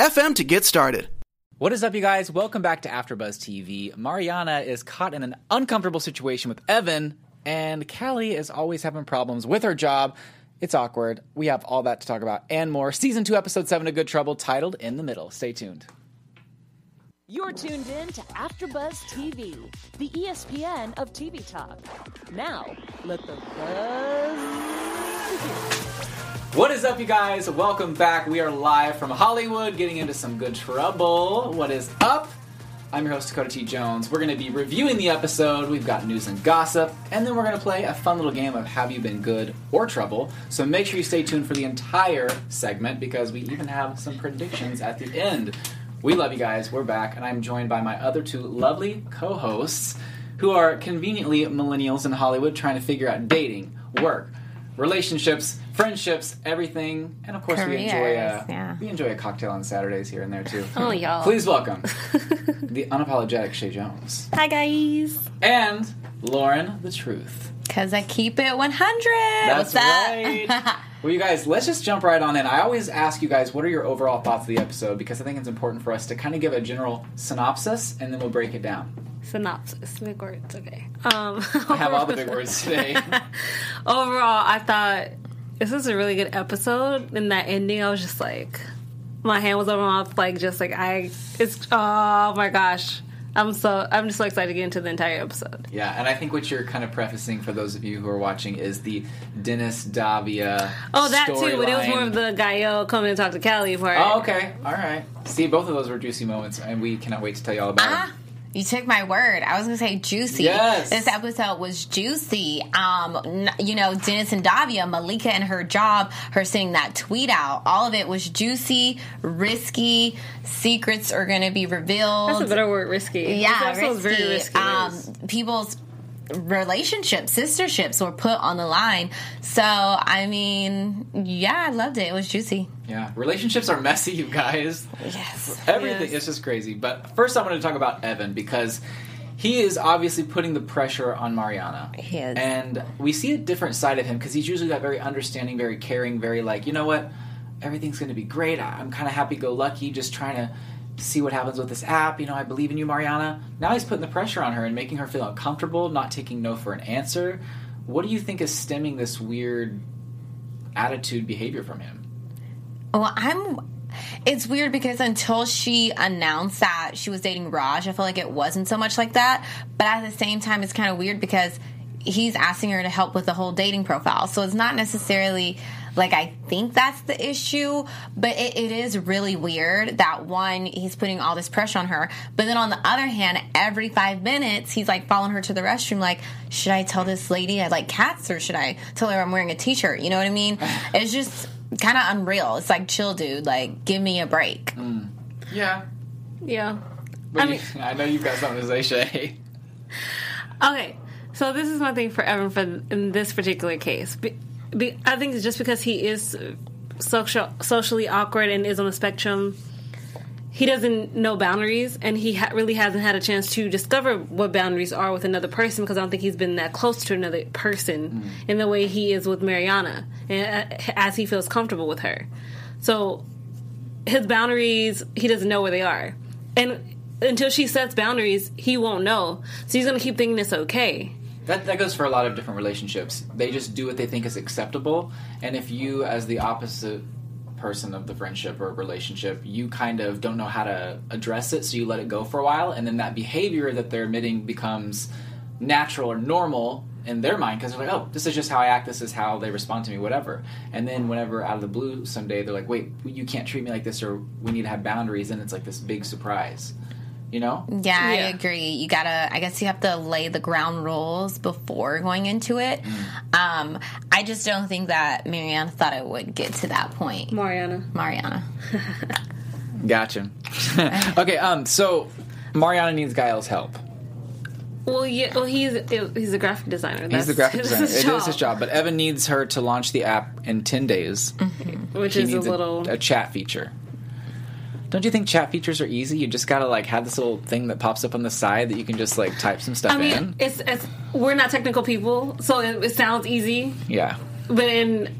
anchor.fm FM to get started. What is up, you guys? Welcome back to AfterBuzz TV. Mariana is caught in an uncomfortable situation with Evan, and Callie is always having problems with her job. It's awkward. We have all that to talk about and more. Season 2, Episode 7 of Good Trouble, titled In the Middle. Stay tuned. You're tuned in to AfterBuzz TV, the ESPN of TV talk. Now, let the buzz begin. What is up, you guys? Welcome back. We are live from Hollywood, getting into some good trouble. What is up? I'm your host, Dakota T. Jones. We're going to be reviewing the episode. We've got news and gossip, and then we're going to play a fun little game of Have You Been Good or Trouble. So make sure you stay tuned for the entire segment because we even have some predictions at the end. We love you guys. We're back, and I'm joined by my other two lovely co hosts who are conveniently millennials in Hollywood trying to figure out dating, work, relationships, friendships, everything, and of course Careers, we enjoy a yeah. we enjoy a cocktail on Saturdays here and there too. Oh, y'all. Please welcome the unapologetic Shay Jones Hi, guys. and Lauren the Truth. Because I keep it 100. That's What's right. well, you guys, let's just jump right on in. I always ask you guys what are your overall thoughts of the episode because I think it's important for us to kind of give a general synopsis and then we'll break it down. synopsis big words okay um I have all the big words today. overall i thought this was a really good episode and that ending i was just like my hand was over my mouth like just like i it's oh my gosh i'm so i'm just so excited to get into the entire episode Yeah, and I think what you're kind of prefacing for those of you who are watching is the Dennis Davia. oh that too but it was more of the Gael coming to talk to Callie part Oh, okay. All right. See, both of those were juicy moments, and we cannot wait to tell you all about ah. them. You took my word. I was going to say juicy. Yes. This episode was juicy. Um, n- you know, Dennis and Davia, Malika and her job, her sending that tweet out, all of it was juicy, risky. Secrets are going to be revealed. that's a better word risky yeah, this was risky. very risky Um, people's relationships, sisterships were put on the line. So, I mean, yeah, I loved it. It was juicy. Yeah, relationships are messy, you guys. Yes. Everything Yes. is just crazy. But first, I want to talk about Evan because he is obviously putting the pressure on Mariana. He is. And we see a different side of him because he's usually that very understanding, very caring, very like, you know what? Everything's going to be great. I'm kind of happy go lucky, just trying to see what happens with this app. You know, I believe in you, Mariana. Now he's putting the pressure on her and making her feel uncomfortable, not taking no for an answer. What do you think is stemming this weird attitude behavior from him? Well, I'm. It's weird because until she announced that she was dating Raj, I feel like it wasn't so much like that. But at the same time, it's kind of weird because he's asking her to help with the whole dating profile. So it's not necessarily like I think that's the issue, but it, it is really weird that one, he's putting all this pressure on her. But then on the other hand, every five minutes, he's like following her to the restroom, like, should I tell this lady I like cats or should I tell her I'm wearing a t shirt? You know what I mean? It's just kind of unreal. It's like, chill, dude. Like, give me a break. Mm. Yeah. yeah But I you- mean- I know you've got something to say, Shay. Okay, so this is my thing for Evan for in this particular case. I think it's just because he is social, socially awkward and is on the spectrum, he doesn't know boundaries, and he ha- really hasn't had a chance to discover what boundaries are with another person because I don't think he's been that close to another person mm. in the way he is with Mariana, and, as he feels comfortable with her. So his boundaries, he doesn't know where they are, and until she sets boundaries, he won't know. So he's gonna keep thinking it's okay. That, that goes for a lot of different relationships. They just do what they think is acceptable, and if you, as the opposite person of the friendship or relationship, you kind of don't know how to address it, so you let it go for a while, and then that behavior that they're emitting becomes natural or normal in their mind because they're like, oh, this is just how I act, this is how they respond to me, whatever. And then whenever out of the blue someday they're like, wait, you can't treat me like this, or we need to have boundaries, and it's like this big surprise. You know? Yeah, I agree. You gotta, I guess you have to lay the ground rules before going into it. Um, I just don't think that mariana thought it would get to that point. Mariana. Mariana. Gotcha. okay, um, so Mariana needs Gael's help. Well, yeah, well, he's he's a graphic designer. He's the graphic that's designer. his It is his job, but Evan needs her to launch the app in ten days. which He is a needs little. a chat feature. Don't you think chat features are easy? You just gotta like have this little thing that pops up on the side that you can just like type some stuff I mean, in. it's, it's we're not technical people, so it, it sounds easy, Yeah. but in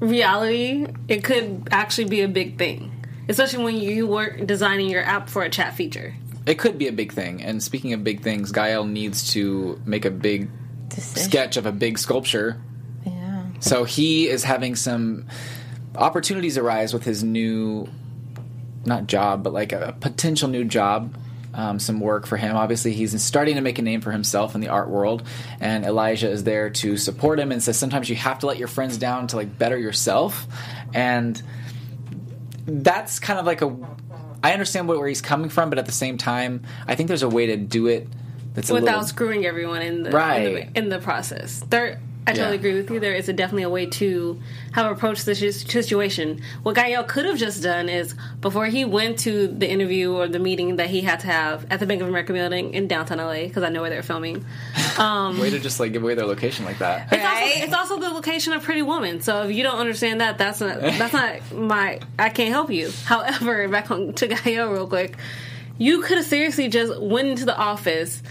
reality, it could actually be a big thing, especially when you were designing your app for a chat feature. It could be a big thing. And speaking of big things, Gael needs to make a big Decision. sketch of a big sculpture. Yeah. So he is having some opportunities arise with his new, not job, but like a potential new job. Um, some work for him. Obviously, he's starting to make a name for himself in the art world, and Elijah is there to support him and says sometimes you have to let your friends down to like better yourself, and that's kind of like a. I understand where he's coming from, but at the same time, I think there's a way to do it that's a without little screwing everyone in the, Right. in the in the process. There, I totally Yeah. agree with you. There is a, definitely a way to have approached approach this situation. What Gael could have just done is before he went to the interview or the meeting that he had to have at the Bank of America building in downtown LA because I know where they're filming. Um, way to just like give away their location like that. It's, Right? also, it's also the location of Pretty Woman. So if you don't understand that, that's not that's not my. I can't help you. However, back on to Gael real quick, you could have seriously just went into the office,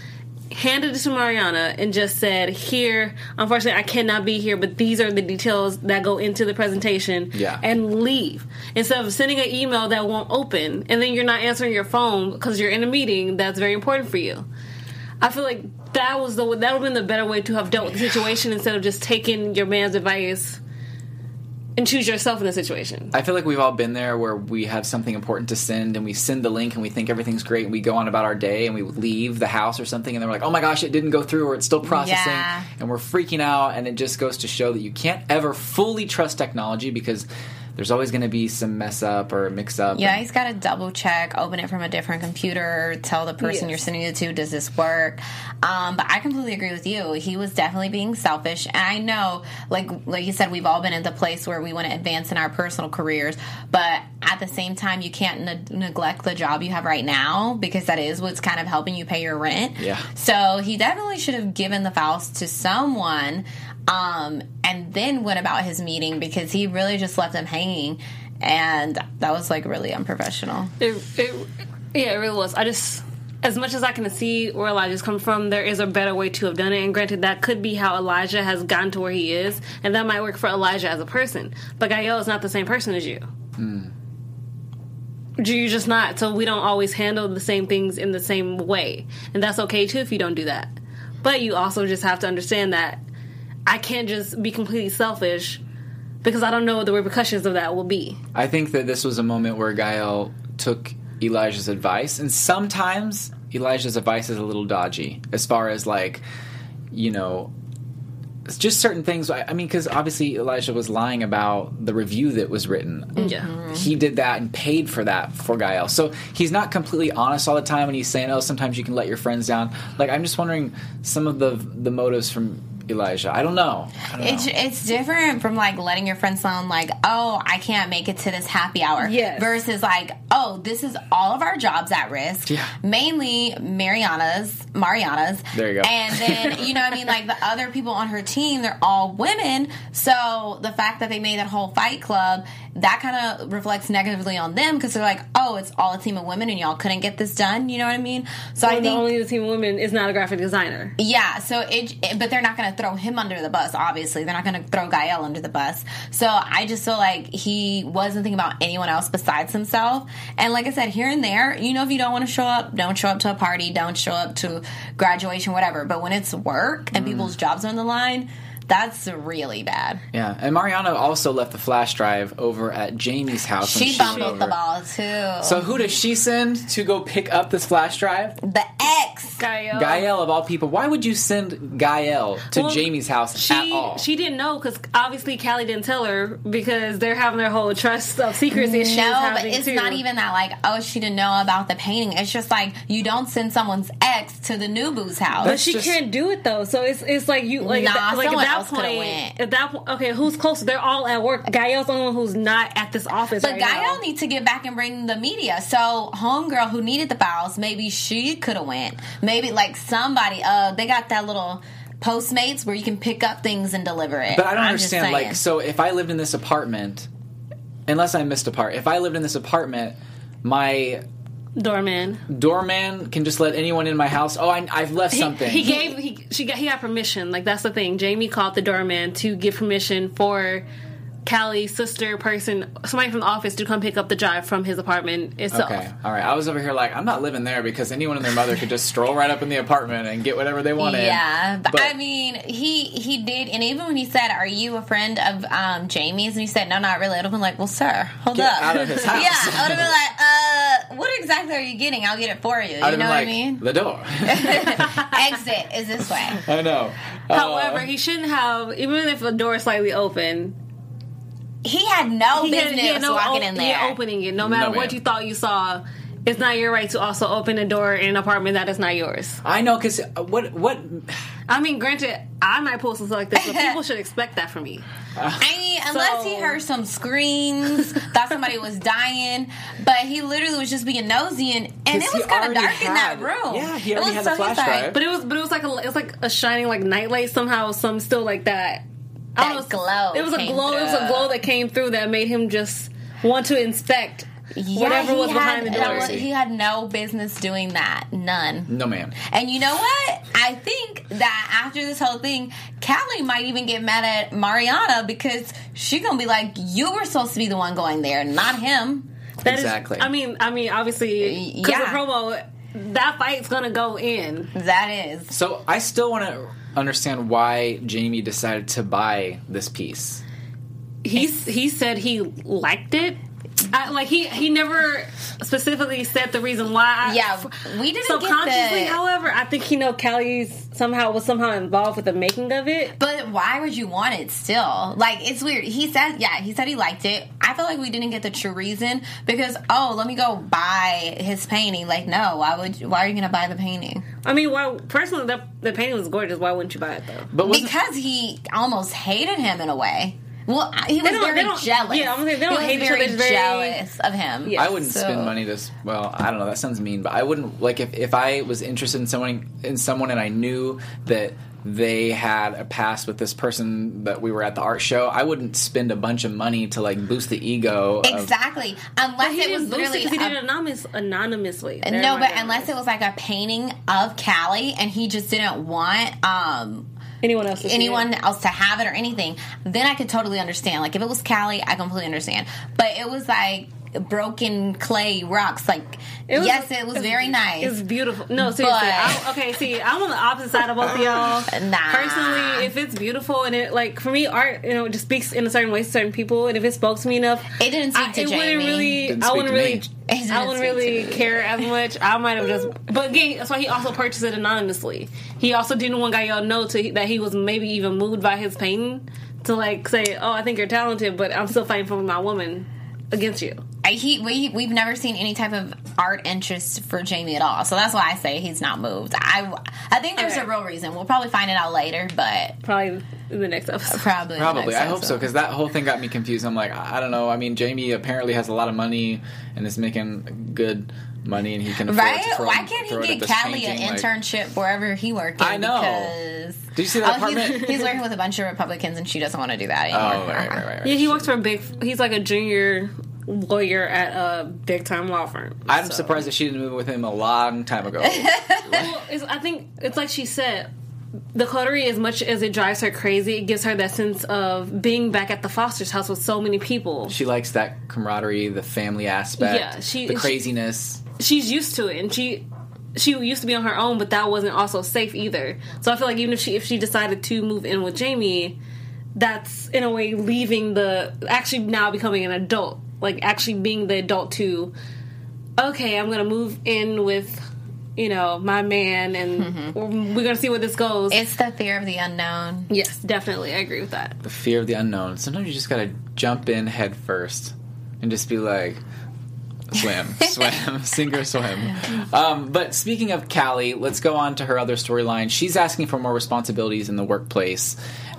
handed it to Mariana, and just said, "Here, unfortunately, I cannot be here, but these are the details that go into the presentation." Yeah. and leave instead of sending an email that won't open, and then you're not answering your phone because you're in a meeting that's very important for you. I feel like that was the that would have been the better way to have dealt with the situation instead of just taking your man's advice and choose yourself in the situation. I feel like we've all been there where we have something important to send and we send the link and we think everything's great and we go on about our day and we leave the house or something and then we're like, oh my gosh, it didn't go through or it's still processing Yeah. and we're freaking out and it just goes to show that you can't ever fully trust technology because there's always going to be some mess up or mix up. Yeah, and- he's got to double check, open it from a different computer, tell the person Yes. you're sending it to, does this work? Um, but I completely agree with you. He was definitely being selfish, and I know, like like you said, we've all been at the place where we want to advance in our personal careers, but at the same time, you can't ne- neglect the job you have right now because that is what's kind of helping you pay your rent. Yeah. So he definitely should have given the files to someone, um, and then went about his meeting because he really just left them hanging, and that was like really unprofessional. It, it, yeah, it really was. I just, as much as I can see where Elijah's come from, there is a better way to have done it. And granted, that could be how Elijah has gotten to where he is, and that might work for Elijah as a person. But Gael is not the same person as you. You're just not. So we don't always handle the same things in the same way, and that's okay too if you don't do that. But you also just have to understand that I can't just be completely selfish because I don't know what the repercussions of that will be. I think that this was a moment where Gael took Elijah's advice, and sometimes Elijah's advice is a little dodgy as far as like, you know, it's just certain things. I I mean, because obviously Elijah was lying about the review that was written. Yeah. Mm-hmm. He did that and paid for that for Gael. So he's not completely honest all the time when he's saying, "Oh, sometimes you can let your friends down." Like I'm just wondering some of the the motives from Elijah. I don't know. I don't It's know. it's different from like letting your friends know, like, oh, I can't make it to this happy hour. Yes. Versus like, oh, this is all of our jobs at risk. Yeah. Mainly Mariana's, Mariana's. There you go. And then you know what I mean, like the other people on her team, they're all women. So the fact that they made that whole fight club, that kind of reflects negatively on them because they're like, oh, it's all a team of women and y'all couldn't get this done. You know what I mean? So I think the only the team of women is not a graphic designer. yeah, so it, it- but they're not going to throw him under the bus. Obviously, they're not going to throw Gael under the bus. So I just feel like he wasn't thinking about anyone else besides himself. And like I said, here and there, you know, if you don't want to show up, don't show up to a party, don't show up to graduation, whatever. But when it's work and mm. people's jobs are on the line, that's really bad. Yeah, and Mariana also left the flash drive over at Jamie's house. when She was fumbled the ball too. So who does she send to go pick up this flash drive? the ex. Gael. Gael of all people. Why would you send Gael to Well, Jamie's house she, at all? She didn't know because obviously Callie didn't tell her because they're having their whole trust of secrets issues. No, but it's too. not even that. Like, oh, she didn't know about the painting. It's just like you don't send someone's ex to the new boo's house. But she just- can't do it though. So it's it's like you like, Nah, at that, like at that else point. went. At that point, okay, who's close? They're all at work. Gael's the only one who's not at this office. But right Gael needs to get back and bring the media. So homegirl who needed the files, maybe she could have went. Maybe like somebody. Uh, they got that little Postmates where you can pick up things and deliver it. But I don't I'm understand. Like, so if I lived in this apartment, unless I missed a part, if I lived in this apartment, my doorman. doorman can just let anyone in my house. Oh, I, I've left He, something. he gave he she got he got permission. Like that's the thing. Jamie called the doorman to give permission for Callie's sister person, somebody from the office to come pick up the drive from his apartment itself. Okay, all right. I was over here like I'm not living there because anyone and their mother could just stroll right up in the apartment and get whatever they wanted. Yeah, but, But- I mean, he he did, and even when he said, "Are you a friend of um, Jamie's?" and he said, "No, not really," I'd have been like, "Well, sir, hold Get up." out of his house. yeah, I would have been like, "Uh, what exactly are you getting? I'll get it for you." I'd You know been what like, I mean? the door. Exit is this way. I know. However, Uh, he shouldn't have even if the door is slightly open. He had no He had, business he had no walking o- in there. opening it. No matter No, what you thought you saw, it's not your right to also open a door in an apartment that is not yours. I know because uh, what what I mean, granted, I might pull something like this, but people should expect that from me. I mean, unless he heard some screams, thought somebody was dying, but he literally was just being nosy, and, and it 'Cause was kind of already dark in that room. yeah, he It was had the so flash he's like- But it was, but it was like a, it was like a shining like nightlight somehow. Some still like that. I That glow It was a came glow. It was a glow that came through that made him just want to inspect Yeah, whatever he was behind the that door. was- He had no business doing that. None. no ma'am. And you know what? I think that after this whole thing, Callie might even get mad at Mariana because she gonna be like, "You were supposed to be the one going there, not him." That is- Exactly. I mean, I mean, obviously, because Yeah. the promo, that fight's gonna go in. That is. So I still want to understand why Jamie decided to buy this piece. He he said he liked it. I, like he he never specifically said the reason why. Yeah, we didn't get subconsciously. the- However, I think he know Callie's somehow was somehow involved with the making of it. But why would you want it still? Like it's weird. He said, yeah, he said he liked it. I feel like we didn't get the true reason because oh, let me go buy his painting. Like no, why would? Why are you gonna buy the painting? I mean, why personally the the painting was gorgeous. Why wouldn't you buy it though? But wasn't, Because he almost hated him in a way. Well, he was don't- very they don't- jealous. yeah, I'm gonna say they don't he was hate each very other, it's very- jealous of him. Yeah. I wouldn't So- spend money to. Well, I don't know. That sounds mean, but I wouldn't like if if I was interested in someone in someone and I knew that they had a past with this person that we were at the art show. I wouldn't spend a bunch of money to like boost the ego. Of, Exactly. Unless He it was didn't boost literally because he did it anonymous, anonymously. There no, but God. unless it was like a painting of Callie and he just didn't want um anyone else, anyone it. else to have it or anything, then I could totally understand. Like if it was Callie, I completely understand. But it was like broken clay rocks. Like It was- yes, it was very nice. It was beautiful. No, seriously. But- I, okay, see, I'm on the opposite side of both of y'all. Nah. Personally, if it's beautiful and it like for me, art you know it just speaks in a certain way to certain people, and if it spoke to me enough, It didn't speak I, to it wouldn't really. Didn't I wouldn't to really. me. I wouldn't really care as much. I might have just, but again, that's why he also purchased it anonymously. He also didn't want y'all know to that he was maybe even moved by his painting to like say, "Oh, I think you're talented, but I'm still fighting for my woman against you." I, he we we've never seen any type of art interest for Jamie at all. So that's why I say he's not moved. I I think there's Okay. a real reason. We'll probably find it out later, but Probably in the next episode. probably Probably, I hope so because that whole thing got me confused. I'm like, I I don't know. I mean, Jamie apparently has a lot of money and is making good money, and he can afford Right? to throw, Why can't he at get this Callie an painting, like- internship wherever he works? I know. Because Did you see that Oh, he's, apartment? he's working with a bunch of Republicans, and she doesn't want to do that Oh, anymore. right, right, right, right. Yeah, he works for a big. He's like a junior lawyer at a big time law firm. I'm So- surprised that she didn't move with him a long time ago. Well, I think it's like she said. The coterie, as much as it drives her crazy, it gives her that sense of being back at the Foster's house with so many people. she likes that camaraderie, the family aspect, Yeah, she- the she- craziness. She's used to it, and she she used to be on her own, but that wasn't also safe either. So I feel like even if she if she decided to move in with Jamie, that's in a way leaving the actually now becoming an adult, like actually being the adult to okay, I'm gonna move in with you know, my man, and we're, we're gonna see where this goes. It's the fear of the unknown. yes, definitely, I agree with that. the fear of the unknown. Sometimes you just gotta jump in head first and just be like, swim, swim, sink or swim. Um, but speaking of Callie, let's go on to her other storyline. She's asking for more responsibilities in the workplace.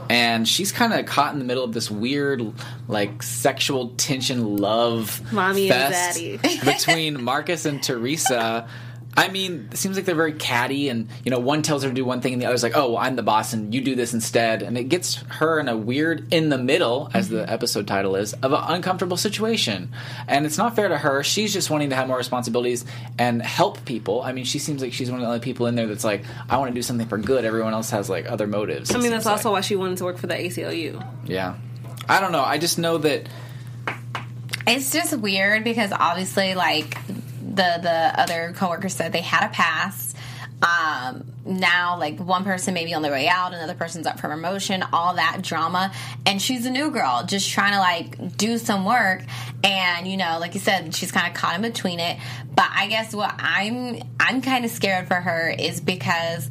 And she's kind of caught in the middle of this weird, like, sexual tension love Mommy and fest daddy. between Marcus and Teresa. I mean, it seems like they're very catty, and you know, one tells her to do one thing, and the other's like, "Oh, well, I'm the boss, and you do this instead." And it gets her in a weird, in the middle, as the mm-hmm. episode title is, of an uncomfortable situation. And it's not fair to her. She's just wanting to have more responsibilities and help people. I mean, she seems like she's one of the only people in there that's like, "I want to do something for good." Everyone else has like other motives. I mean, that's seems also like. why she wanted to work for the ACLU. yeah. I don't know. I just know that It's just weird because obviously, like the the other coworkers said, they had a pass. Um, now, like one person may be on their way out, another person's up for promotion, all that drama, and she's a new girl, just trying to like do some work. And you know, like you said, she's kind of caught in between it. But I guess what I'm I'm kind of scared for her is because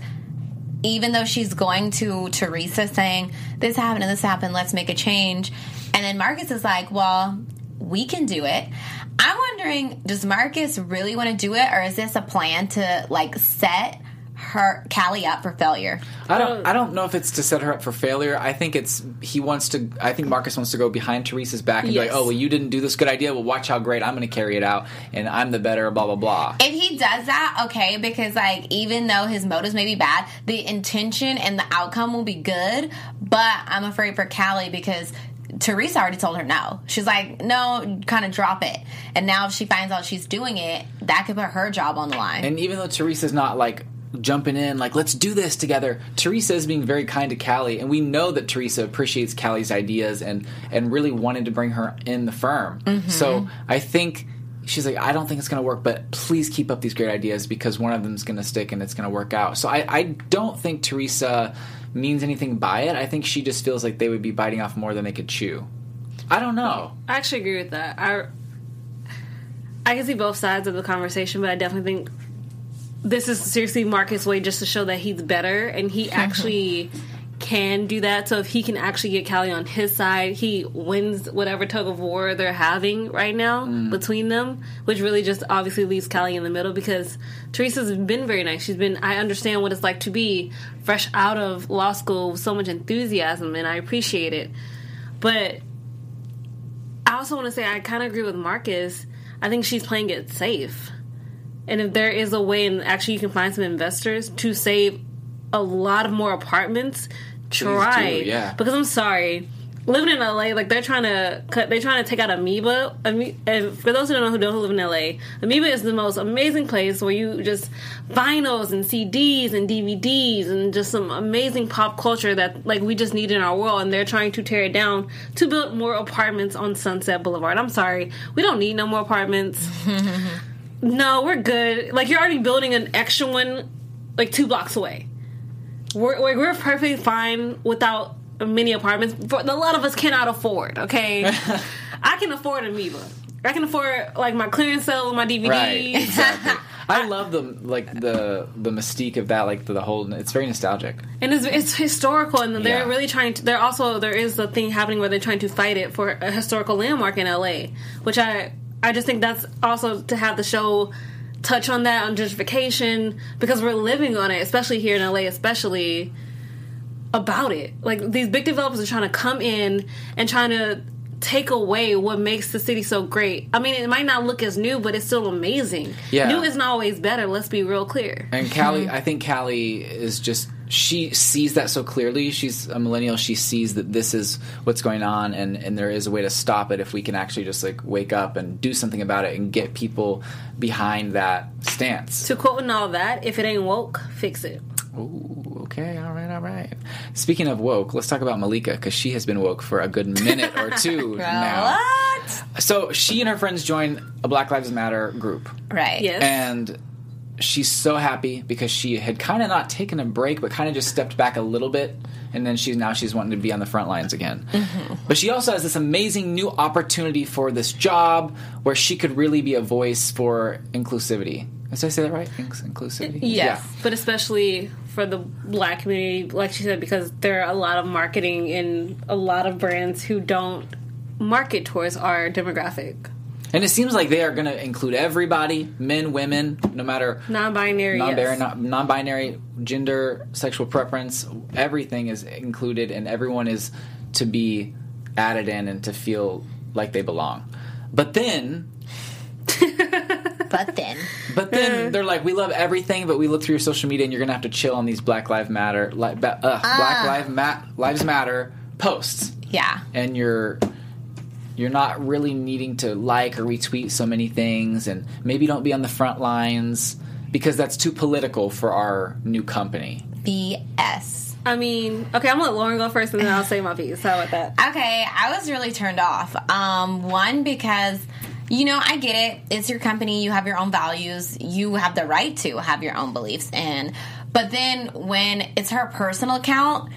even though she's going to Teresa saying, This happened and this happened, let's make a change. And then Marcus is like, Well, we can do it. I'm wondering, does Marcus really want to do it, or is this a plan to like set her Callie up for failure? I don't. I don't know if it's to set her up for failure. I think it's he wants to. I think Marcus wants to go behind Teresa's back and be like, "Oh, well, you didn't do this good idea. Well, watch how great I'm going to carry it out, and I'm the better." Blah blah blah. If he does that, okay, because like even though his motives may be bad, the intention and the outcome will be good. But I'm afraid for Callie because Teresa already told her no. She's like, no, kind of drop it. And now if she finds out she's doing it, that could put her job on the line. And even though Teresa's not like jumping in, like let's do this together, Teresa is being very kind to Callie, and we know that Teresa appreciates Callie's ideas and and really wanted to bring her in the firm. Mm-hmm. So I think. She's like, I don't think it's going to work, but please keep up these great ideas because one of them's going to stick and it's going to work out. So I, I don't think Teresa means anything by it. I think she just feels like they would be biting off more than they could chew. I don't know. I actually agree with that. I I can see both sides of the conversation, but I definitely think this is seriously Marcus' way just to show that he's better and he actually can do that. So if he can actually get Callie on his side, he wins whatever tug of war they're having right now mm. between them, which really just obviously leaves Callie in the middle because Teresa's been very nice. She's been I understand what it's like to be fresh out of law school with so much enthusiasm and I appreciate it. But I also want to say I kind of agree with Marcus. I think she's playing it safe. And if there is a way, and actually you can find some investors to save a lot of more apartments, try. do, yeah. Because I'm sorry, living in LA, like they're trying to cut, they're trying to take out Amoeba. And for those who don't know who don't live in LA, Amoeba is the most amazing place where you just vinyls and CDs and DVDs and just some amazing pop culture that like we just need in our world. And they're trying to tear it down to build more apartments on Sunset Boulevard. I'm sorry, we don't need no more apartments. no, we're good. Like you're already building an extra one, like two blocks away. We're we're, perfectly fine without many apartments. For, a lot of us cannot afford. Okay, I can afford Amoeba. I can afford like my clearance sale my DVD. Right, exactly. I love the like the the mystique of that, like the, the whole. It's very nostalgic. and it's, it's historical and they're Yeah. really trying to they're also there is a thing happening where they're trying to fight it for a historical landmark in LA which I I just think that's also to have the show touch on that on gentrification because we're living on it especially here in LA especially about it. Like these big developers are trying to come in and trying to take away what makes the city so great. I mean it might not look as new but it's still amazing. Yeah. new isn't always better let's be real clear. And Callie, I think Callie is just she sees that so clearly. She's a millennial. She sees that this is what's going on, and and there is a way to stop it if we can actually just like wake up and do something about it and get people behind that stance. to quote and all that if it ain't woke fix it Ooh, okay, all right, all right. Speaking of woke, let's talk about Malika because she has been woke for a good minute or two now. What? So she and her friends join a Black Lives Matter group. Right. Yes. and she's so happy because she had kind of not taken a break but kind of just stepped back a little bit and then she's now she's wanting to be on the front lines again mm-hmm. but she also has this amazing new opportunity for this job where she could really be a voice for inclusivity Did I say that right? Inc- Inclusivity. Yes, Yeah. but especially for the black community, like she said, because there are a lot of marketing and a lot of brands who don't market towards our demographic. And it seems like they are going to include everybody, men, women, no matter Non-binary, non-binary, yes. non- non-binary, gender, sexual preference. Everything is included, and everyone is to be added in and to feel like they belong. But then, But then, but then they're like, we love everything, but we look through your social media, and you're going to have to chill on these Black Lives Matter, li- ba- uh, Black Lives Ma- Lives Matter posts yeah. and you're you're not really needing to like or retweet so many things and maybe don't be on the front lines because that's too political for our new company. BS. I mean, okay, I'm gonna let Lauren go first, and then I'll say my piece. How about that? Okay, I was really turned off. Um, one because you know I get it. It's your company. You have your own values. You have the right to have your own beliefs. And but then when it's her personal account.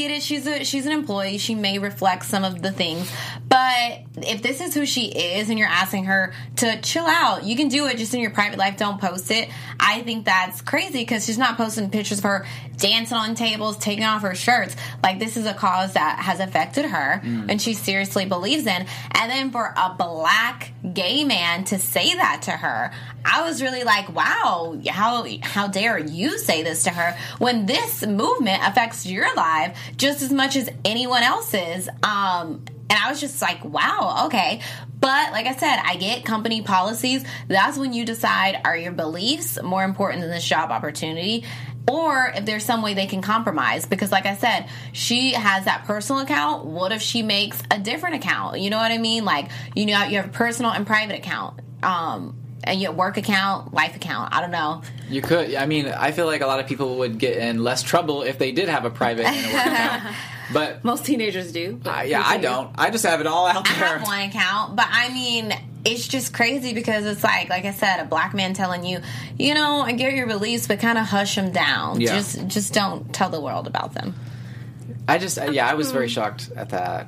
Get it. She's a she's an employee. She may reflect some of the things, but if this is who she is, and you're asking her to chill out, you can do it just in your private life. Don't post it. I think that's crazy because she's not posting pictures of her dancing on tables, taking off her shirts. Like this is a cause that has affected her, mm. and she seriously believes in. And then for a black gay man to say that to her, I was really like, wow, how how dare you say this to her when this movement affects your life just as much as anyone else's. Um, and I was just like, wow, okay. But like I said, I get company policies. That's when you decide are your beliefs more important than this job opportunity? Or if there's some way they can compromise. Because like I said, she has that personal account. What if she makes a different account? You know what I mean? Like, you know, you have a personal and private account. Um, and your work account, life account. I don't know. You could. I mean, I feel like a lot of people would get in less trouble if they did have a private and a work account. But Most teenagers do. uh, yeah, I don't. I just have it all out I there. have one account, but I mean, it's just crazy because it's like, like I said, a black man telling you, you know, I get your beliefs, but kind of hush them down. Yeah. Just, just don't tell the world about them. I just, yeah, I was very shocked at that.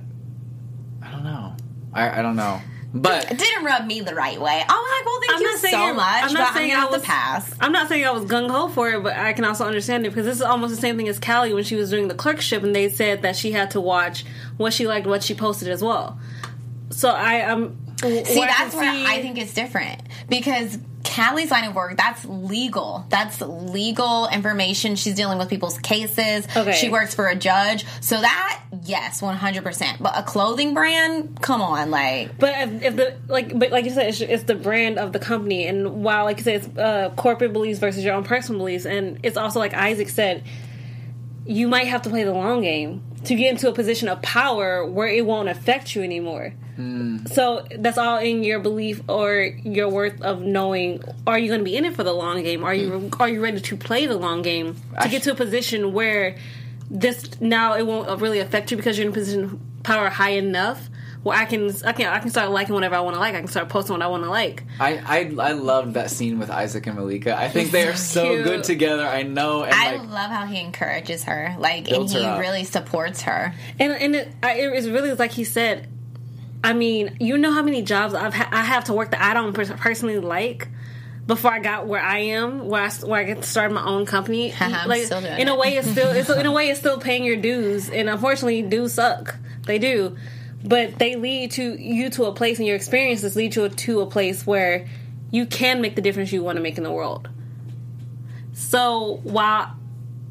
I don't know. I, I don't know. But It didn't rub me the right way. I'm like, well, thank I'm you not saying so much, I'm but not I'm saying I was to pass. I'm not saying I was gung ho for it, but I can also understand it because this is almost the same thing as Callie when she was doing the clerkship, and they said that she had to watch what she liked, what she posted as well. So I am. See, that's where I think it's different because Callie's line of work, that's legal. That's legal information. She's dealing with people's cases. Okay. She works for a judge. So that, yes, 100%. But a clothing brand, come on, like, But if, if the like, but like you said, it's, it's the brand of the company, and while like you said, it's uh, corporate beliefs versus your own personal beliefs, and it's also like Isaac said, you might have to play the long game to get into a position of power where it won't affect you anymore. Hmm. So that's all in your belief or your worth of knowing: Are you going to be in it for the long game? Are you hmm. are you ready to play the long game to get to a position where this now it won't really affect you because you're in a position of power high enough where I can I can I can start liking whatever I want to like. I can start posting what I want to like. I, I I loved that scene with Isaac and Malika. I think they are so cute. good together. I know, and I like love how he encourages her, like, and he really supports her. And and it, I, it's really like he said. I mean, you know how many jobs I've ha- I have to work that I don't pers- personally like before I got where I am, where I s- where I get to start my own company. I'm like still doing in a way, it's still it's, in a way it's still paying your dues, and unfortunately, dues suck. They do, but they lead to you to a place, and your experiences lead you to a place where you can make the difference you want to make in the world. So while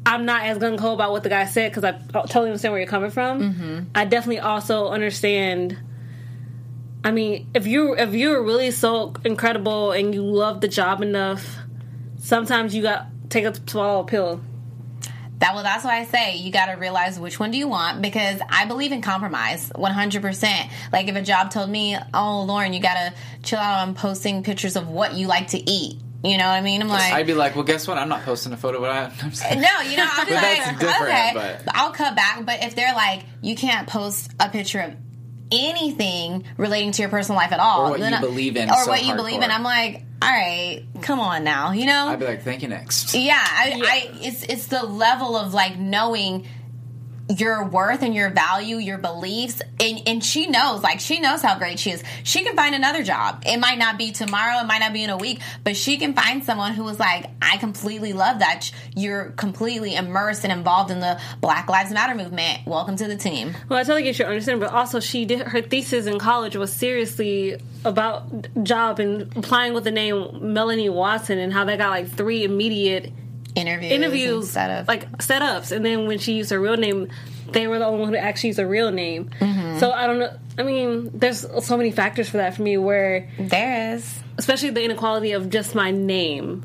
I'm not as gung ho about what the guy said because I totally understand where you're coming from. Mm-hmm. I definitely also understand. I mean, if you if you're really so incredible and you love the job enough, sometimes you got take a swallow a pill. That well, that's why I say you got to realize which one do you want because I believe in compromise, one hundred percent. Like if a job told me, "Oh, Lauren, you got to chill out on posting pictures of what you like to eat," you know what I mean? I'm like, I'd be like, well, guess what? I'm not posting a photo, but I, I'm no, you know, I'll be But like, that's different, okay, but- I'll cut back. But if they're like, you can't post a picture of anything relating to your personal life at all, Or what you I- believe in or so what you believe in. I'm like, all right, come on now, you know? I'd be like, thank you next. Yeah, I, I it's it's the level of like knowing your worth and your value, your beliefs, and, and she knows, like she knows how great she is. She can find another job. It might not be tomorrow, it might not be in a week, but she can find someone who is like, I completely love that. You're completely immersed and involved in the Black Lives Matter movement. Welcome to the team. Well, I totally get your understanding, but also she did her thesis in college was seriously about job and applying with the name Melanie Watson and how they got like three immediate Interviews, interviews, like setups, and then when she used her real name, they were the only one who actually used her real name. Mm-hmm. So I don't know. I mean, there's so many factors for that for me, where there is. especially the inequality of just my name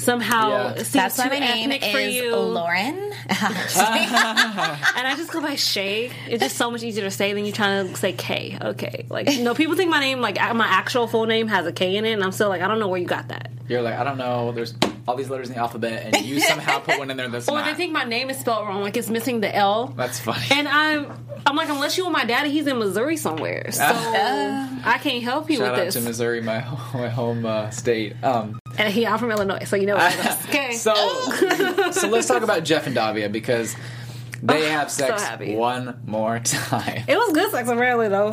somehow Yeah. seems That's why too my name ethnic for is you. Lauren. And I just go by Shay. It's just so much easier to say than you trying to say K. Okay, like no, people think my name, like my actual full name, has a K in it, and I'm still like, I don't know where you got that. You're like, I don't know. There's all these letters in the alphabet, and you somehow put one in there that's Or not. they think my name is spelled wrong, like it's missing the L. that's funny. And I'm, I'm like, unless you want my daddy, he's in Missouri somewhere, so I can't help you Shout with out this. to Missouri, my my home uh, state. Um, And he, I'm from Illinois, so you know what it is. Okay. so so let's talk about Jeff and Davia because they have sex happy. one more time. it was good sex apparently though.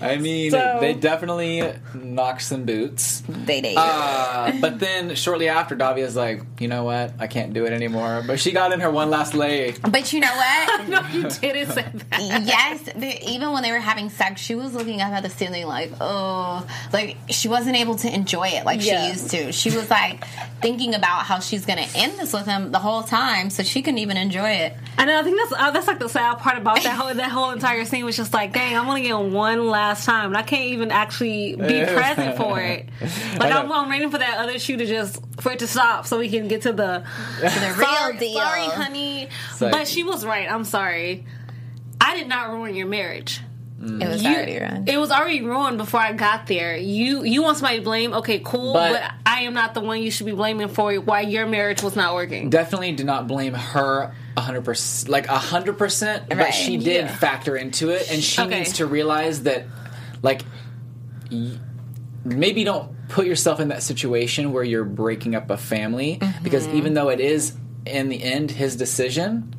I mean, So- they definitely knocked some boots. they date. Uh, but then shortly after, Davia's like, you know what? I can't do it anymore. But she got in her one last lay. but you know what? No, you didn't say that. yes, the, even when they were having sex, she was looking up at the ceiling like, oh, like she wasn't able to enjoy it like Yeah. she used to. She was like thinking about how she's going to end this with him the whole time, so she couldn't even enjoy it. I know. I think that's uh, that's like the sad part about that whole that whole entire scene was just like, dang, I'm gonna get one last time, and I can't even actually be present for it. Like I I'm. I'm waiting for that other shoe to just for it to stop so we can get to the The real deal. Sorry, honey, like- but she was right. I'm sorry. I did not ruin your marriage. It was You- already ruined. It was already ruined before I got there. You you want somebody to blame? Okay, cool. But- But, I am not the one you should be blaming for why your marriage was not working. Definitely do not blame her 100%. Like 100%. But she did Yeah. factor into it. And she Okay. needs to realize that, like, y- maybe don't put yourself in that situation where you're breaking up a family. Because Mm-hmm. even though it is, in the end, his decision.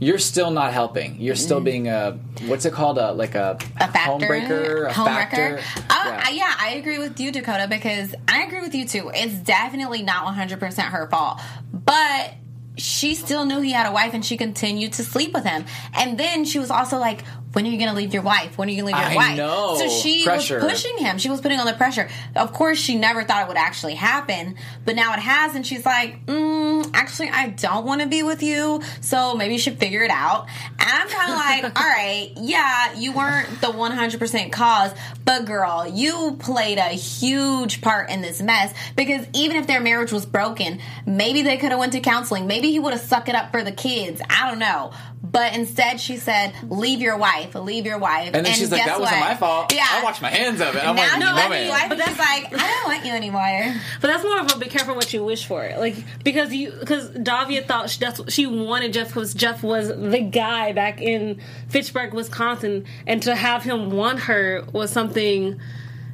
You're still not helping. You're still being a what's it called? A like a, Mm. a factor, homebreaker, a homewrecker. factor. Uh, yeah. I, yeah, I agree with you, Dakota, because I agree with you too. It's definitely not 100% her fault, but she still knew he had a wife and she continued to sleep with him. And then she was also like, when are you going to leave your wife? When are you going to leave your I wife? know. So she Pressure. was pushing him. She was putting on the pressure. Of course, she never thought it would actually happen, but now it has, and she's like, mm, actually, I don't want to be with you, so maybe you should figure it out. And I'm kind of like, all right, yeah, you weren't the 100% cause, but girl, you played a huge part in this mess because even if their marriage was broken, maybe they could have went to counseling. Maybe he would have sucked it up for the kids. I don't know. But instead, she said, "Leave your wife, leave your wife." And then she's like, guess "That wasn't what? my fault. Yeah, I washed my hands of it." I'm now like, she "No, left man." wife, and she's like, "I don't want you anymore." But that's more of a be careful what you wish for, like because you because Davia thought she, that's she wanted Jeff because Jeff was the guy back in Fitchburg, Wisconsin, and to have him want her was something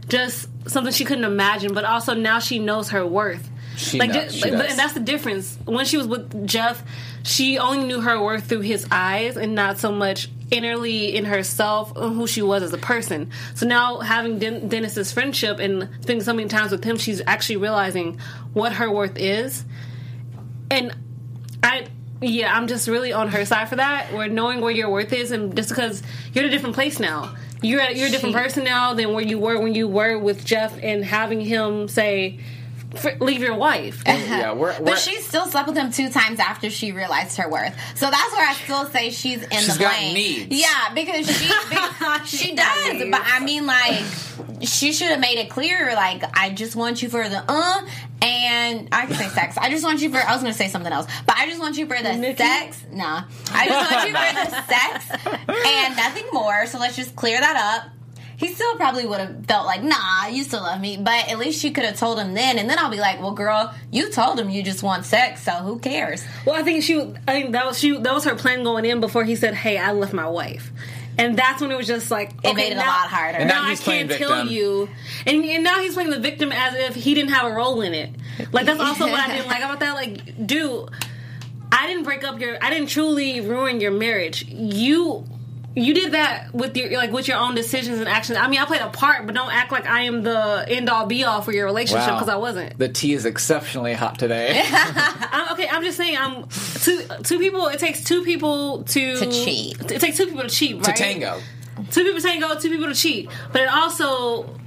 just something she couldn't imagine. But also now she knows her worth. She like, knows, ju- she does. and that's the difference. When she was with Jeff, she only knew her worth through his eyes and not so much innerly in herself and who she was as a person. So now having Den- Dennis's friendship and spending so many times with him, she's actually realizing what her worth is. And I yeah, I'm just really on her side for that. Where knowing where your worth is, and just because you're in a different place now, you're at, you're a different She- person now than where you were when you were with Jeff, and having him say, "F- "Leave your wife." yeah, we're, we're But she still slept with him two times after she realized her worth. So that's where I still say she's in She's the got blame. needs. Yeah, because she because she does. needs. But I mean, like, she should have made it clear. Like, I just want you for the uh, and I can say sex. I just want you for. I was going to say something else, but I just want you for the Nikki? sex. Nah, I just want you for the sex and nothing more. So let's just clear that up. He still probably would have felt like, nah, you still love me. But at least she could have told him then. And then I'll be like, well, girl, you told him you just want sex, so who cares? Well, I think she. I think that was she. That was her plan going in before he said, "Hey, I left my wife," and that's when it was just like It made it a lot harder. And now now I he's playing can't kill victim. you, and, and now he's playing the victim as if he didn't have a role in it. Like that's also what I didn't like about that. Like, dude. I didn't break up your. I didn't truly ruin your marriage. You. You did that with your like with your own decisions and actions. I mean, I played a part, but don't act like I am the end all be all for your relationship Wow. because I wasn't. The tea is exceptionally hot today. I'm, okay, I'm just saying. I'm two two people. It takes two people to To cheat. It takes two people to cheat, to tango. Two people tango, two people to cheat. But it also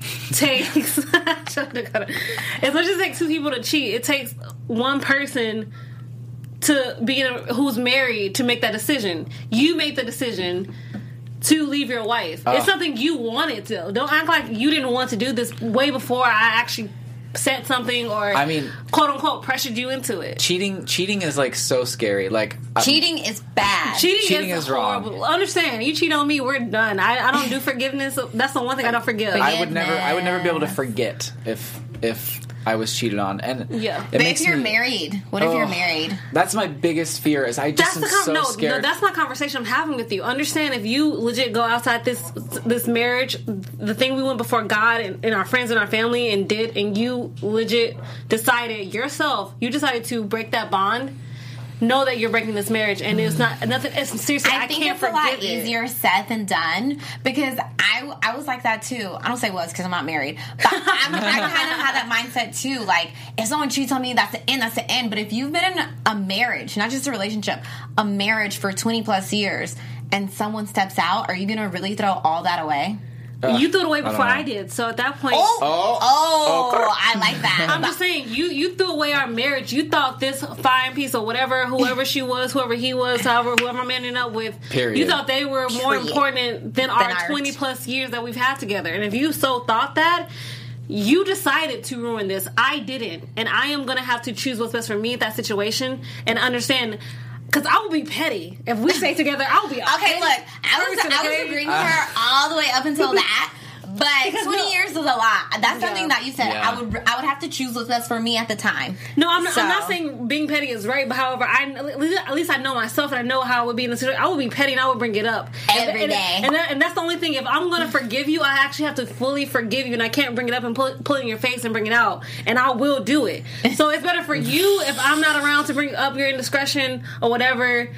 takes. as much as it takes two people to cheat, it takes one person to be a, who's married to make that decision. You made the decision to leave your wife. Oh. It's something you wanted to. Don't act like you didn't want to do this way before I actually said something or I mean- quote unquote pressured you into it. Cheating, cheating is like so scary. Like I- Cheating is bad. Cheating, Cheating is, is wrong. horrible. Understand? You cheat on me, we're done. I, I don't do forgiveness. That's the one thing I don't forgive. I would never, I would never be able to forget if if I was cheated on. And Yeah. it But makes if you're me- married, what if you're Oh. married? That's my biggest fear. Is I just that's am the con- so no, scared. no. That's my conversation I'm having with you. Understand? If you legit go outside this this marriage, the thing we went before God and, and our friends and our family and did, and you legit decided yourself, you decided to break that bond. Know that you're breaking this marriage, and it's not nothing. It's seriously, I, I think can't it's a lot it. easier said than done because I I was like that too. I don't say was because I'm not married, but I'm, I kind of had that mindset too. Like if someone cheats on me, that's the end. That's the end. But if you've been in a marriage, not just a relationship, a marriage for 20 plus years, and someone steps out, are you gonna really throw all that away? You threw it away before know. I, did, so at that point, Oh, Oh. oh, Oh, I like that. I'm just saying, you you threw away our marriage. You thought this fine piece or whatever, whoever she was, whoever he was, however, whoever I'm ending up with, Period. you thought they were more Period. important than, Than our ours. 20 plus years that we've had together. And if you so thought that, you decided to ruin this. I didn't, and I am gonna have to choose what's best for me in that situation and understand. Because I will be petty if we stay together. I'll be Okay, look, I was I was agreeing with uh-huh. her all the way up until that. But Because twenty no- years is a lot. That's something Yeah. that you said. Yeah. I would I would have to choose what's best for me at the time. No, I'm not, I'm not saying being petty is right, but however, I at least, at least I know myself and I know how I would be in the situation. I would be petty and I would bring it up Every and, day. and, and, that, and that's the only thing. If I'm going to forgive you, I actually have to fully forgive you, and I can't bring it up and pull, pull it in your face and bring it out. And I will do it. So it's better for you if I'm not around to bring up your indiscretion or whatever.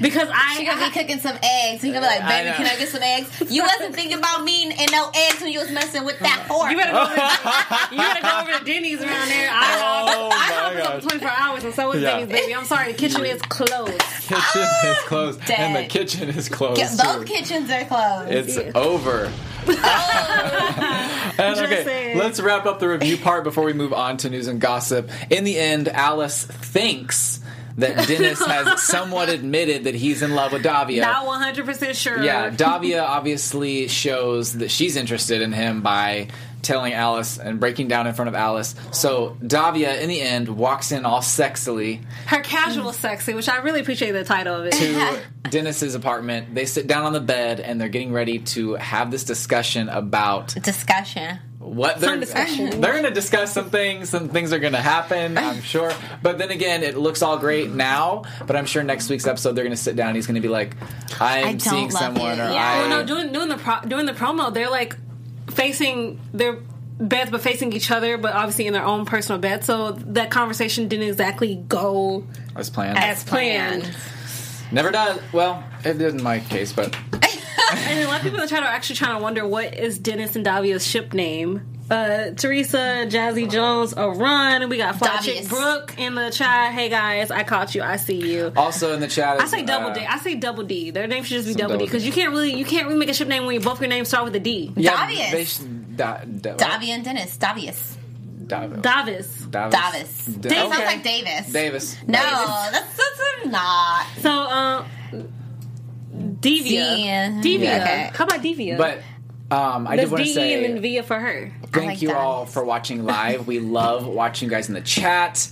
Because I, She gonna be cooking some eggs. He gonna be like, "Baby, know. can I get some eggs?" You wasn't thinking about me and no eggs when you was messing with that fork. you better go over. To, you better go over to Denny's around there. I, Oh, I my have gosh. 24 hours, and so is Yeah. Denny's, baby. I'm sorry, the kitchen is closed. kitchen is ah, closed, and the kitchen is closed. Get- too. Both kitchens are closed. It's Yeah. over. and Just okay, saying. let's wrap up the review part before we move on to news and gossip. In the end, Alice thinks that Dennis has somewhat admitted that he's in love with Davia. Not 100 percent sure. Yeah, Davia obviously shows that she's interested in him by telling Alice and breaking down in front of Alice. So Davia, in the end, walks in all sexily her casual sexy, which I really appreciate the title of it. to Dennis's apartment. They sit down on the bed and they're getting ready to have this discussion about Discussion. What they're they're going to discuss some things some things are going to happen i'm sure but then again it looks all great now but i'm sure next week's episode they're going to sit down and he's going to be like i'm don't seeing someone you. or Yeah. I, Well, no, doing doing the pro, doing the promo, they're like facing their beds, but facing each other, but obviously in their own personal bed. So that conversation didn't exactly go as planned as planned. never does well it did in my case but And a lot of people in the chat are actually trying to wonder what is Dennis and Davia's ship name. Uh, Teresa, Jazzy Jones, a run. We got Fly Chick Brooke in the chat. Hey guys, I caught you. I see you. also in the chat I say double uh, D. I say double D. Their name should just be double D because you can't really you can't really make a ship name when you, both your names start with a D. yeah, Davius. they sh- da, da, Davia and Dennis. Davius. Davis. Davis. Davis. Davis. Da- That Okay. sounds like Davis. Davis No, Davis. that's, that's not. So, um, Devia. Devia. Devia. Okay. How about Devia? but um, I There's did want to DE say and then Via for her. Thank like you that. all for watching live. We love watching you guys in the chat.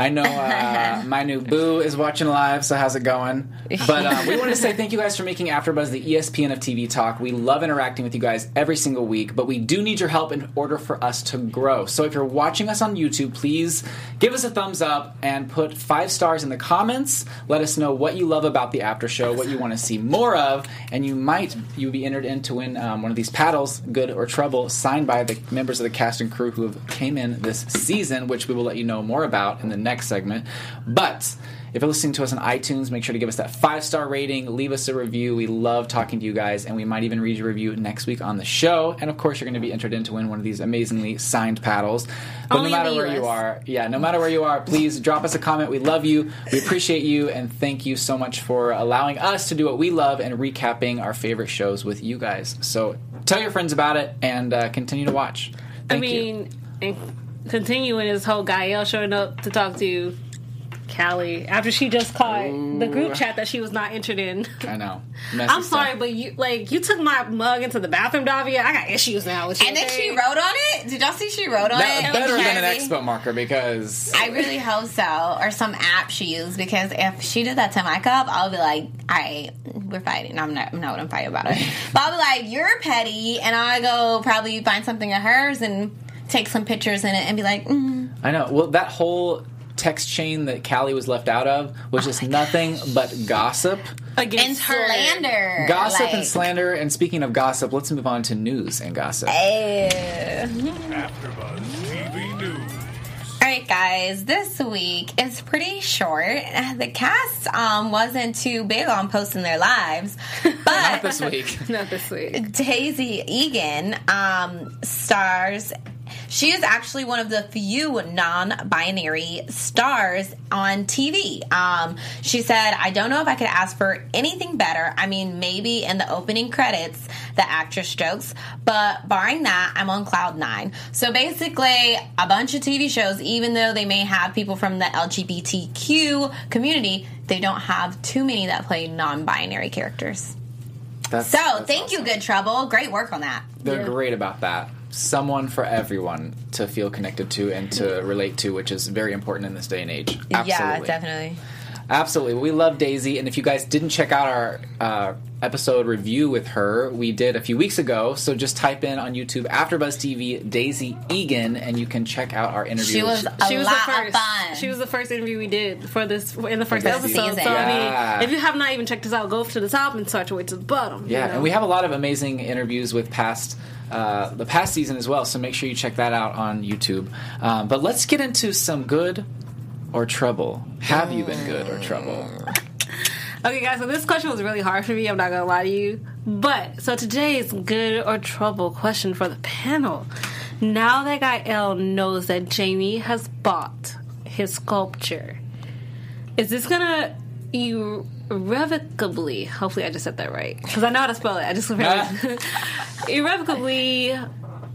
I know uh, my new boo is watching live, so how's it going? But um, we want to say thank you guys for making AfterBuzz the ESPN of TV talk. We love interacting with you guys every single week, but we do need your help in order for us to grow. So if you're watching us on YouTube, please give us a thumbs up and put five stars in the comments. Let us know what you love about the after show, what you want to see more of, and you might you be entered in to win um, one of these paddles, good or trouble, signed by the members of the cast and crew who have came in this season, which we will let you know more about in the next segment. But If you're listening to us on iTunes, make sure to give us that five star rating, leave us a review. We love talking to you guys, and we might even read your review next week on the show. And of course, you're going to be entered in to win one of these amazingly signed paddles. But Only no matter where you are, yeah, no matter where you are, please drop us a comment. We love you. We appreciate you, and thank you so much for allowing us to do what we love and recapping our favorite shows with you guys. So tell your friends about it and uh, continue to watch. I Thank you. mean, and continuing this whole Gael showing up to talk to Callie after she just caught the group chat that she was not entered in. I know. Messy I'm stuff. sorry, but you like you took my mug into the bathroom, Davia. I got issues now with you. And then okay? she wrote on it. Did y'all see she wrote on That- it? better than an Jersey? expo marker because I really hope so, or some app she used. Because if she did that to my cup, I'll be like, "All right, we're fighting." I'm not. I'm not what I'm fighting about it. But I'll be like, "You're petty," and I go probably find something of hers and take some pictures in it and be like, mm. I know. Well, that whole text chain that Callie was left out of was just nothing but gossip. against and her. slander, Gossip like, and slander. And speaking of gossip, let's move on to news and gossip. eh. AfterBuzz TV News. All right, guys. This week is pretty short. The cast um, wasn't too big on posting their lives, Not but this week. Not this week. Daisy Eagan um, stars. She is actually one of the few non-binary stars on TV. Um, she said, "I don't know if I could ask for anything better. I mean, maybe in the opening credits, the actress jokes, but barring that, I'm on cloud nine. So basically, a bunch of TV shows, even though they may have people from the LGBTQ community, they don't have too many that play non-binary characters. That's, So, that's thank awesome. you, Good Trouble. Great work on that. They're Yeah. great about that. Someone for everyone to feel connected to and to relate to, which is very important in this day and age. Absolutely. Yeah, definitely. Absolutely. We love Daisy, and if you guys didn't check out our uh, episode review with her, we did a few weeks ago. So just type in on YouTube AfterBuzz TV Daisy Eagan, and you can check out our interview. She was a She was lot the first. of fun. She was the first interview we did for this in the first episode. season. So I Yeah. mean, if you have not even checked us out, go to the top and start your way to the bottom. you Yeah, know? and we have a lot of amazing interviews with past uh, the past season as well. So make sure you check that out on YouTube. Um, but let's get into some good or trouble. Have you been good or trouble? Okay, guys, so this question was really hard for me. I'm not gonna lie to you. But so today's good or trouble question for the panel. Now that Gael knows that Jamie has bought his sculpture, is this gonna irrevocably? Hopefully, I just said that right because I know how to spell it. I just irrevocably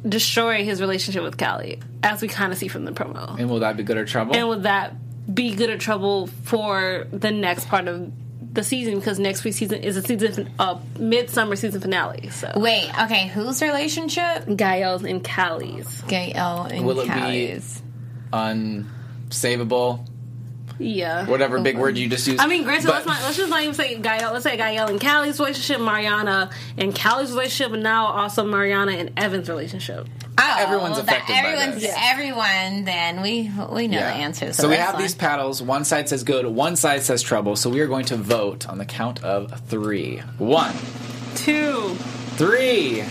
destroy his relationship with Callie, as we kind of see from the promo. And will that be good or trouble? And will that be good or trouble for the next part of the season? Because next week's season is a season, a midsummer season finale. So Wait, okay, whose relationship? Gael's and Callie's. Gail and Will it be- Unsavable, Yeah. whatever big oh, word um, you just used. I mean, granted, But- let's not let's just not even say Gael. Let's say Gael and Callie's relationship, Mariana and Callie's relationship, and now also Mariana and Evan's relationship. Oh, Everyone's well, affected by everyone's, this. Everyone, then we we know Yeah. the answers. So to we have one. these paddles. One side says good, one side says trouble. So we are going to vote on the count of three. One, Two. three.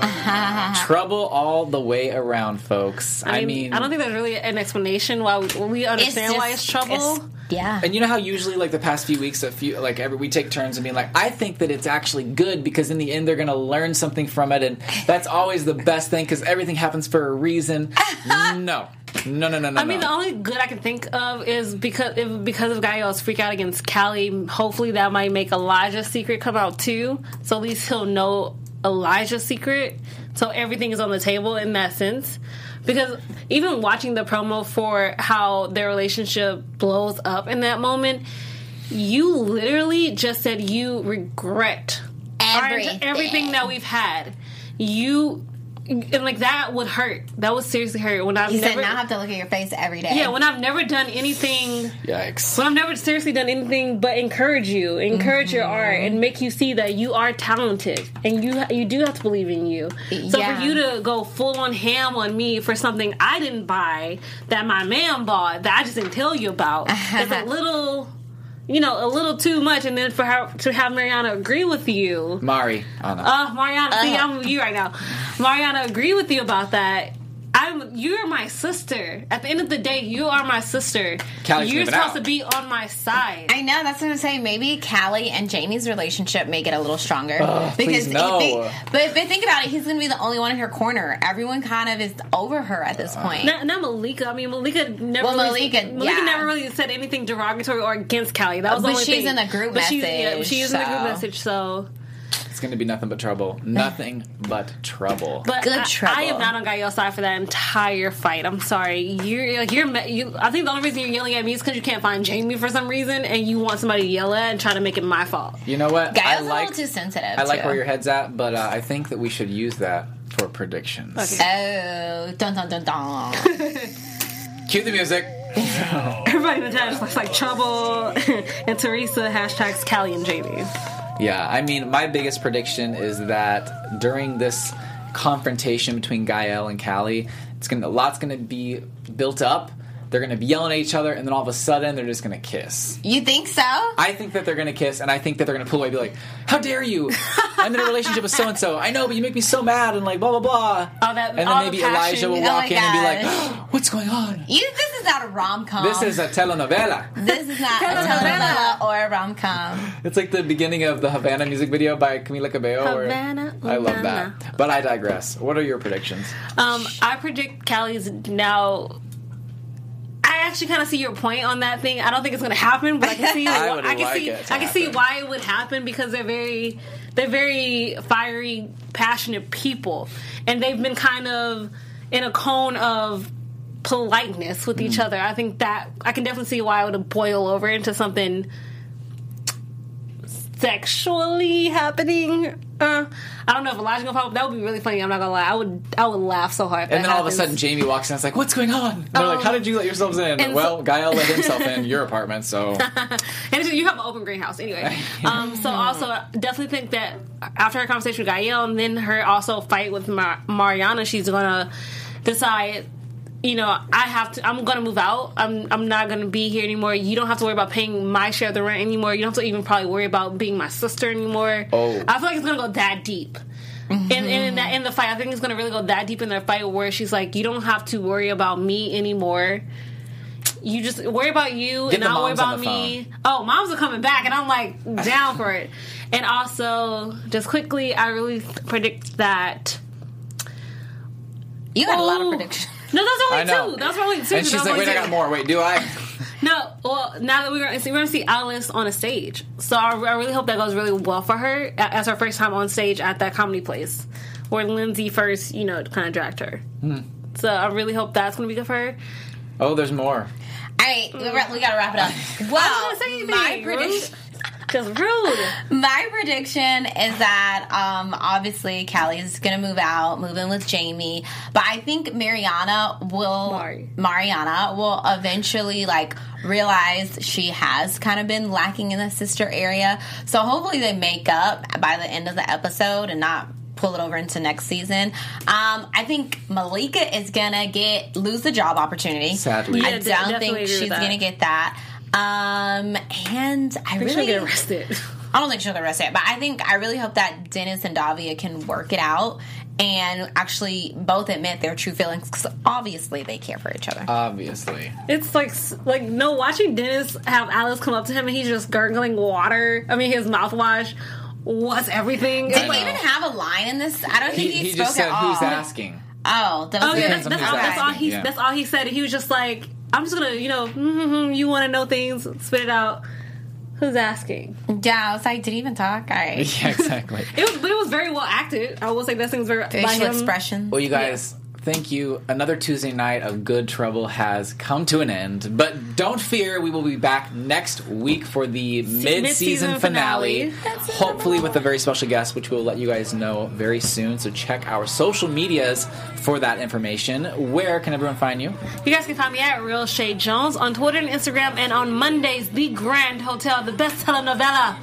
trouble all the way around, folks. I, I mean, mean, I don't think there's really an explanation why we, we understand why it's trouble. it's- yeah. And you know how usually, like the past few weeks, a few like every we take turns and being like, I think that it's actually good because in the end they're going to learn something from it, and that's always the best thing because everything happens for a reason. no, no, no, no, no. I mean, no. the only good I can think of is because if, because of Gael's freak out against Callie. Hopefully, that might make Elijah's secret come out too. So at least he'll know Elijah's secret. So everything is on the table in that sense. Because even watching the promo for how their relationship blows up in that moment, you literally just said you regret our- Everything. everything that we've had. You and like that would hurt. That would seriously hurt. When I've he never said, "Now I have to look at your face every day." yeah, when I've never done anything, Yikes. when I've never seriously done anything but encourage you, encourage your mm-hmm. art, and make you see that you are talented, and you you do have to believe in you. So Yeah. for you to go full on ham on me for something I didn't buy that my man bought that I just didn't tell you about, it's a little. You know, a little too much, and then for her to have Mariana agree with you, Mari, Anna. uh, Mariana, see, I'm with you right now. Mariana, agree with you about that. I'm I'm you're my sister. At the end of the day, you are my sister. Callie you're supposed out. to be on my side. I know that's what I'm saying. Maybe Callie and Jamie's relationship may get a little stronger please if no. they- but but think about it. He's going to be the only one in her corner. Everyone kind of is over her at this point. Not, not Malika. I mean, Malika never. Well, really, Malika, Malika yeah. never really said anything derogatory or against Callie. That was the But only she's thing. in the group but She's, yeah, message, she is in the group message. So, It's going to be nothing but trouble. Nothing but trouble. but Good I, trouble. I am not on Gael's side for that entire fight. I'm sorry. You're you're. You, I think the only reason you're yelling at me is because you can't find Jamie for some reason, and you want somebody to yell at and try to make it my fault. you know what? Gail's I a like little too sensitive. I like too. where your head's at, but uh, I think that we should use that for predictions. Okay. Oh, dun dun dun dun. Cue the music. Everybody in the chat is like, like trouble, and Teresa hashtags Callie and Jamie. Yeah, I mean, my biggest prediction is that during this confrontation between Gael and Callie, it's gonna a lot's gonna be built up. They're gonna be yelling at each other, and then all of a sudden, they're just gonna kiss. you think so? I think that they're gonna kiss, and I think that they're gonna pull away, and be like, "How dare you? I'm in a relationship with so and so. I know, but you make me so mad," and like blah blah blah. Oh, that- and then all the maybe. Elijah will Oh walk my in and be like, gosh. "What's going on? You, this is not a rom com. This is a telenovela." this is not a telenovela or a rom com. It's like the beginning of the Havana music video by Camila Cabello. or- Havana, I love that. But I digress. What are your predictions? Um, I predict Callie's now. I actually kind of see your point on that thing. I don't think it's going to happen, but I can see. I I can like see. I can see why it would happen because they're very, they're very fiery, passionate people, and they've been kind of in a cone of politeness with each Mm. other. I think that I can definitely see why it would boil over into something sexually happening. Uh, I don't know if Elijah gonna pop up. That would be really funny. I'm not gonna lie. I would. I would laugh so hard. if And that then all of a sudden, Jamie walks in. It's like, "What's going on?" And they're like, Um, "How did you let yourselves in?" well, so- Gael let himself in your apartment, so And you have an open greenhouse anyway. Um, so also I definitely think that after her conversation with Gael and then her also fight with Mar- Mariana, she's gonna decide. You know, I have to. I'm gonna move out. I'm. I'm not gonna be here anymore. You don't have to worry about paying my share of the rent anymore. You don't have to even probably worry about being my sister anymore. Oh. I feel like it's gonna go that deep. And, and in that in the fight, I think it's gonna really go that deep in their fight where she's like, "You don't have to worry about me anymore. You just worry about you, Get and the I'll worry about the me." Oh, moms are coming back, and I'm like down for it. And also, just quickly, I really predict that. You got a lot of Oh. predictions. No, that's I only know. two. That's only two. and That's she's like, only "Wait, I two. got more. Wait, do I?" No, well, now that we're gonna see, we're gonna see Alice on a stage, so I, I really hope that goes really well for her a- as her first time on stage at that comedy place where Lindsay first, you know, kind of dragged her. Hmm. So I really hope that's gonna be good for her. Oh, there's more. All right, we we gotta wrap it up. Well, gonna say anything, my prediction. Cause rude. My prediction is that um, obviously Callie's gonna move out, move in with Jamie, but I think Mariana will Mari. Mariana will eventually like realize she has kind of been lacking in the sister area. So hopefully they make up by the end of the episode and not pull it over into next season. Um, I think Malika is gonna get lose the job opportunity. Sadly. Yeah, I de- don't definitely think agree with she's that. gonna get that. Um, and I She'll really get arrested. I don't think she'll get arrested, but I think I really hope that Dennis and Davia can work it out and actually both admit their true feelings because obviously they care for each other. Obviously. It's like like no watching Dennis have Alice come up to him and he's just gargling water. I mean his mouthwash was everything. It's Did like, he even have a line in this? I don't think he, he spoke just said, at all. "Who's asking?" Oh, that was Oh yeah, that's, that's, who's all, that's all he yeah. that's all he said. He was just like, I'm just gonna, you know, mm-hmm, you want to know things, spit it out. Who's asking? yeah, I was like, did he even talk? All right. Yeah, exactly. It was, but it was very well acted. I will say that thing was very by Facial him. expressions. Well, you guys, thank you. Another Tuesday night of Good Trouble has come to an end. But don't fear, we will be back next week for the mid-season mid-season finale. finale. Hopefully with a very special guest, which we'll let you guys know very soon. So check our social medias for that information. Where can everyone find you? You guys can find me at Real Shay Jones on Twitter and Instagram, and on Mondays, The Grand Hotel, the best telenovela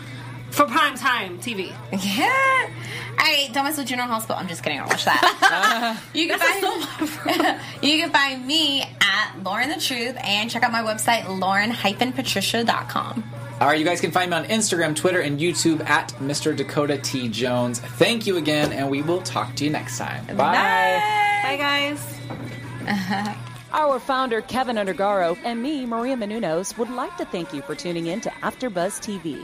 for primetime TV. Yeah. All right, don't mess with General Hospital. I'm just kidding. I'll watch that. you can find you can find me at Lauren the Truth and check out my website lauren-patricia.com. All right, you guys can find me on Instagram, Twitter, and YouTube at Mr. Dakota T. Jones. Thank you again, and we will talk to you next time. Bye. Bye, guys. Our founder, Kevin Undergaro, and me, Maria Menounos, would like to thank you for tuning in to AfterBuzz TV.